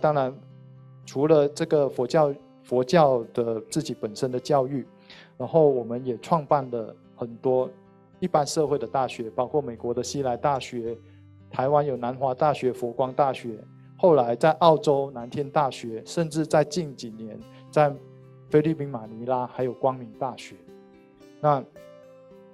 当然，除了这个佛教佛教的自己本身的教育，然后我们也创办了很多一般社会的大学，包括美国的西来大学，台湾有南华大学、佛光大学，后来在澳洲南天大学，甚至在近几年在菲律宾马尼拉还有光明大学。那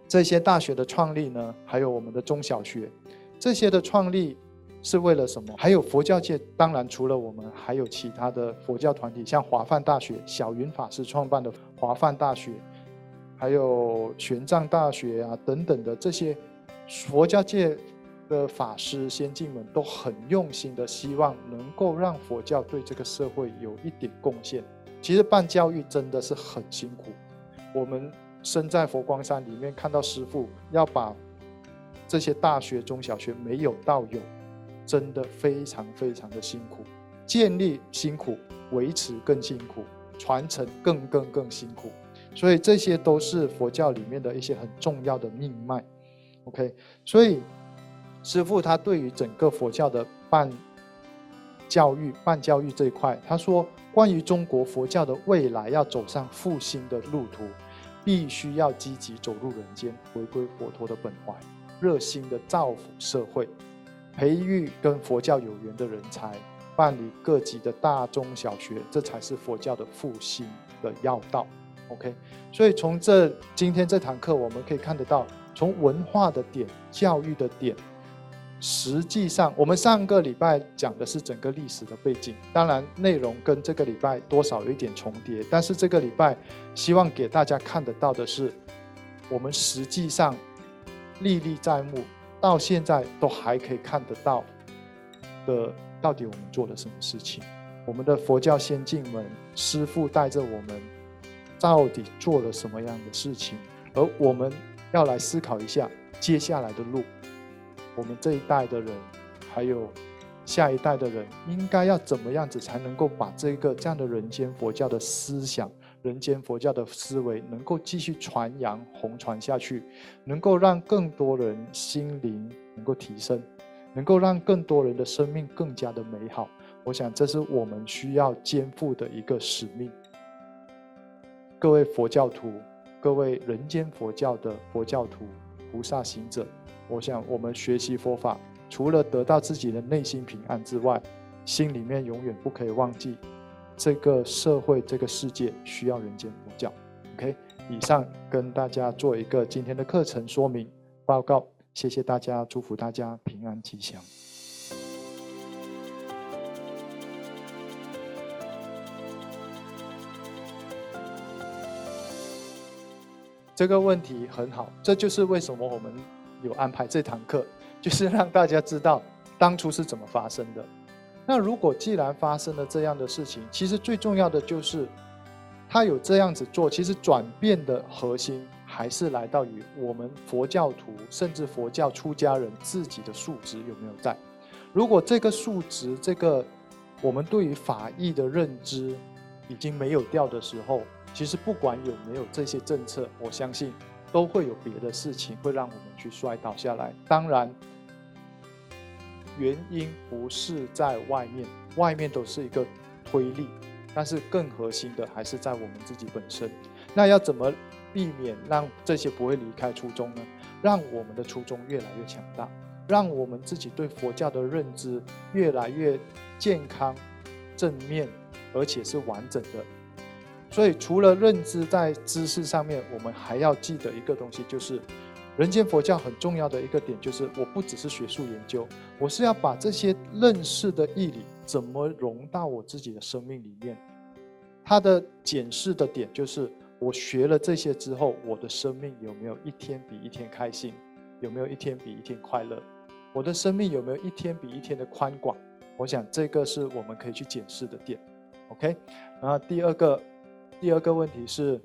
这些大学的创立呢，还有我们的中小学，这些的创立。是为了什么？还有佛教界，当然除了我们，还有其他的佛教团体，像华梵大学，小云法师创办的华梵大学，还有玄奘大学啊等等的这些佛教界的法师先进们，都很用心的希望能够让佛教对这个社会有一点贡献。其实办教育真的是很辛苦，我们身在佛光山里面，看到师父要把这些大学、中小学没有到有。真的非常非常的辛苦，建立辛苦，维持更辛苦，传承更更更辛苦，所以这些都是佛教里面的一些很重要的命脉。OK，所以师父他对于整个佛教的办教育、办教育这一块，他说，关于中国佛教的未来要走上复兴的路途，必须要积极走入人间，回归佛陀的本怀，热心的造福社会。培育跟佛教有缘的人才，办理各级的大中小学，这才是佛教的复兴的要道。OK，所以从这今天这堂课，我们可以看得到，从文化的点、教育的点，实际上我们上个礼拜讲的是整个历史的背景，当然内容跟这个礼拜多少有一点重叠，但是这个礼拜希望给大家看得到的是，我们实际上历历在目。到现在都还可以看得到的，到底我们做了什么事情？我们的佛教先进们、师父带着我们，到底做了什么样的事情？而我们要来思考一下接下来的路，我们这一代的人，还有下一代的人，应该要怎么样子才能够把这个这样的人间佛教的思想？人间佛教的思维能够继续传扬、红传下去，能够让更多人心灵能够提升，能够让更多人的生命更加的美好。我想，这是我们需要肩负的一个使命。各位佛教徒，各位人间佛教的佛教徒、菩萨行者，我想，我们学习佛法，除了得到自己的内心平安之外，心里面永远不可以忘记。这个社会，这个世界需要人间佛教。OK，以上跟大家做一个今天的课程说明报告，谢谢大家，祝福大家平安吉祥。这个问题很好，这就是为什么我们有安排这堂课，就是让大家知道当初是怎么发生的。那如果既然发生了这样的事情，其实最重要的就是，他有这样子做，其实转变的核心还是来到于我们佛教徒，甚至佛教出家人自己的素质有没有在。如果这个素质，这个我们对于法义的认知已经没有掉的时候，其实不管有没有这些政策，我相信都会有别的事情会让我们去摔倒下来。当然。原因不是在外面，外面都是一个推力，但是更核心的还是在我们自己本身。那要怎么避免让这些不会离开初衷呢？让我们的初衷越来越强大，让我们自己对佛教的认知越来越健康、正面，而且是完整的。所以，除了认知在知识上面，我们还要记得一个东西，就是。人间佛教很重要的一个点就是，我不只是学术研究，我是要把这些认识的义理怎么融到我自己的生命里面。它的检视的点就是，我学了这些之后，我的生命有没有一天比一天开心，有没有一天比一天快乐，我的生命有没有一天比一天的宽广？我想这个是我们可以去检视的点。OK，然后第二个，第二个问题是。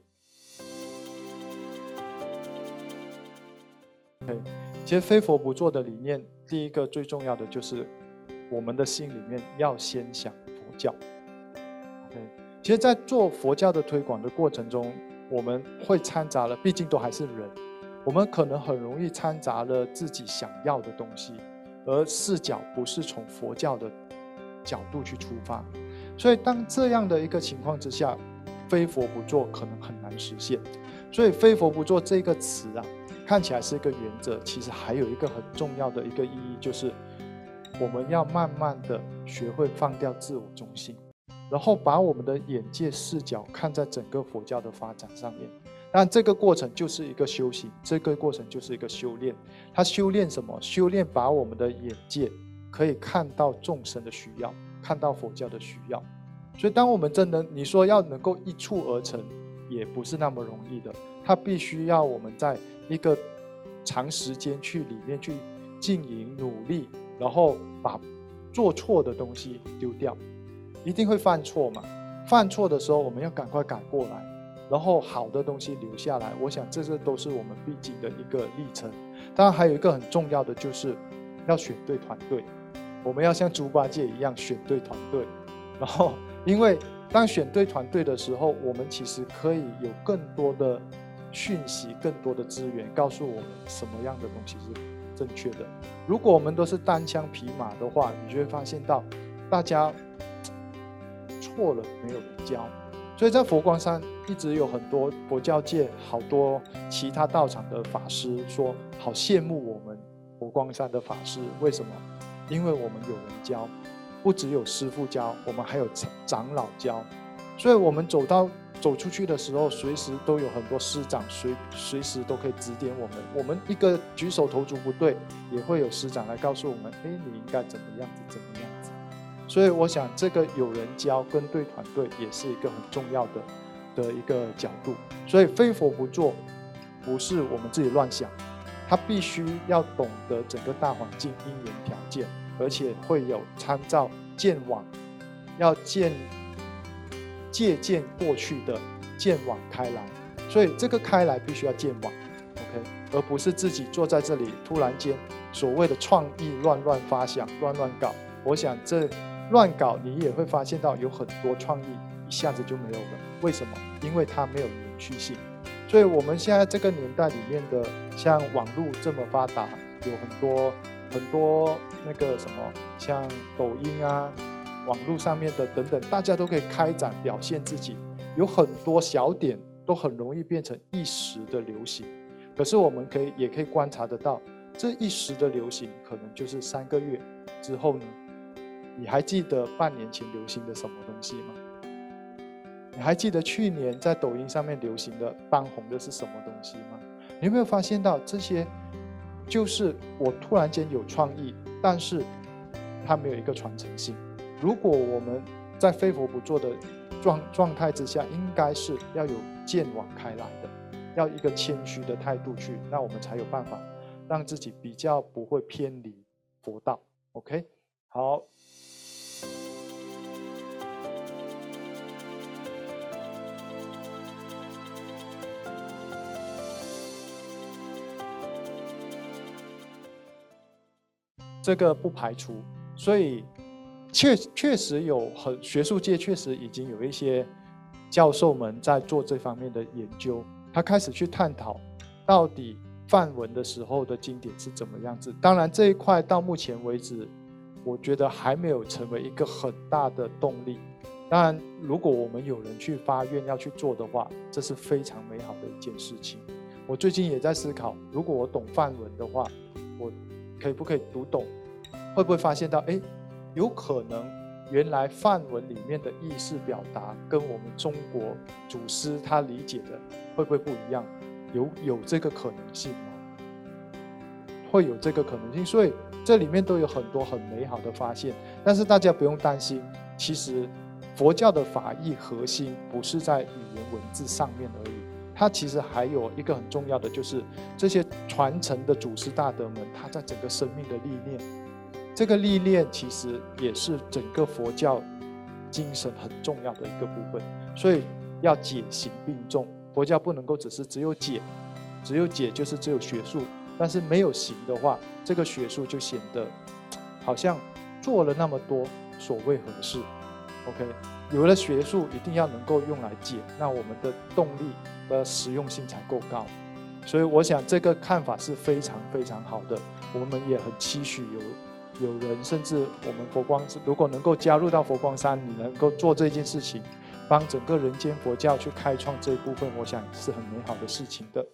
其实非佛不做的理念，第一个最重要的就是我们的心里面要先想佛教。OK，其实，在做佛教的推广的过程中，我们会掺杂了，毕竟都还是人，我们可能很容易掺杂了自己想要的东西，而视角不是从佛教的角度去出发。所以当这样的一个情况之下，非佛不做可能很难实现。所以“非佛不做”这个词啊，看起来是一个原则，其实还有一个很重要的一个意义，就是我们要慢慢的学会放掉自我中心，然后把我们的眼界视角看在整个佛教的发展上面。但这个过程就是一个修行，这个过程就是一个修炼。它修炼什么？修炼把我们的眼界可以看到众生的需要，看到佛教的需要。所以，当我们真的你说要能够一蹴而成，也不是那么容易的。它必须要我们在一个长时间去里面去经营努力，然后把做错的东西丢掉，一定会犯错嘛？犯错的时候，我们要赶快改过来。然后好的东西留下来，我想这些都是我们必经的一个历程。当然还有一个很重要的就是，要选对团队。我们要像猪八戒一样选对团队。然后，因为当选对团队的时候，我们其实可以有更多的讯息、更多的资源，告诉我们什么样的东西是正确的。如果我们都是单枪匹马的话，你就会发现到大家错了，没有人教。所以在佛光山一直有很多佛教界好多其他道场的法师说，好羡慕我们佛光山的法师，为什么？因为我们有人教，不只有师傅教，我们还有长老教，所以我们走到走出去的时候，随时都有很多师长随随时都可以指点我们。我们一个举手投足不对，也会有师长来告诉我们，哎，你应该怎么样子，怎么样子。所以我想，这个有人教跟对团队也是一个很重要的的一个角度。所以非佛不做，不是我们自己乱想，他必须要懂得整个大环境因缘条件，而且会有参照见往，要见借鉴过去的见往开来。所以这个开来必须要见往，OK，而不是自己坐在这里突然间所谓的创意乱乱发想、乱乱搞。我想这。乱搞，你也会发现到有很多创意一下子就没有了。为什么？因为它没有延续性。所以，我们现在这个年代里面的，像网络这么发达，有很多很多那个什么，像抖音啊，网络上面的等等，大家都可以开展表现自己，有很多小点都很容易变成一时的流行。可是，我们可以也可以观察得到，这一时的流行，可能就是三个月之后呢？你还记得半年前流行的什么东西吗？你还记得去年在抖音上面流行的、当红的是什么东西吗？你有没有发现到这些，就是我突然间有创意，但是它没有一个传承性。如果我们在非佛不做的状状态之下，应该是要有见往开来的，要一个谦虚的态度去，那我们才有办法让自己比较不会偏离佛道。OK，好。这个不排除，所以确确实有很学术界确实已经有一些教授们在做这方面的研究，他开始去探讨到底范文的时候的经典是怎么样子。当然这一块到目前为止，我觉得还没有成为一个很大的动力。当然，如果我们有人去发愿要去做的话，这是非常美好的一件事情。我最近也在思考，如果我懂范文的话，我。可以不可以读懂？会不会发现到，哎，有可能原来范文里面的意思表达跟我们中国祖师他理解的会不会不一样？有有这个可能性吗？会有这个可能性，所以这里面都有很多很美好的发现。但是大家不用担心，其实佛教的法义核心不是在语言文字上面而已。它其实还有一个很重要的，就是这些传承的祖师大德们，他在整个生命的历练，这个历练其实也是整个佛教精神很重要的一个部分。所以要解行并重，佛教不能够只是只有解，只有解就是只有学术，但是没有行的话，这个学术就显得好像做了那么多，所谓何事？OK，有了学术一定要能够用来解，那我们的动力。的实用性才够高，所以我想这个看法是非常非常好的。我们也很期许有有人，甚至我们佛光如果能够加入到佛光山，你能够做这件事情，帮整个人间佛教去开创这一部分，我想是很美好的事情的。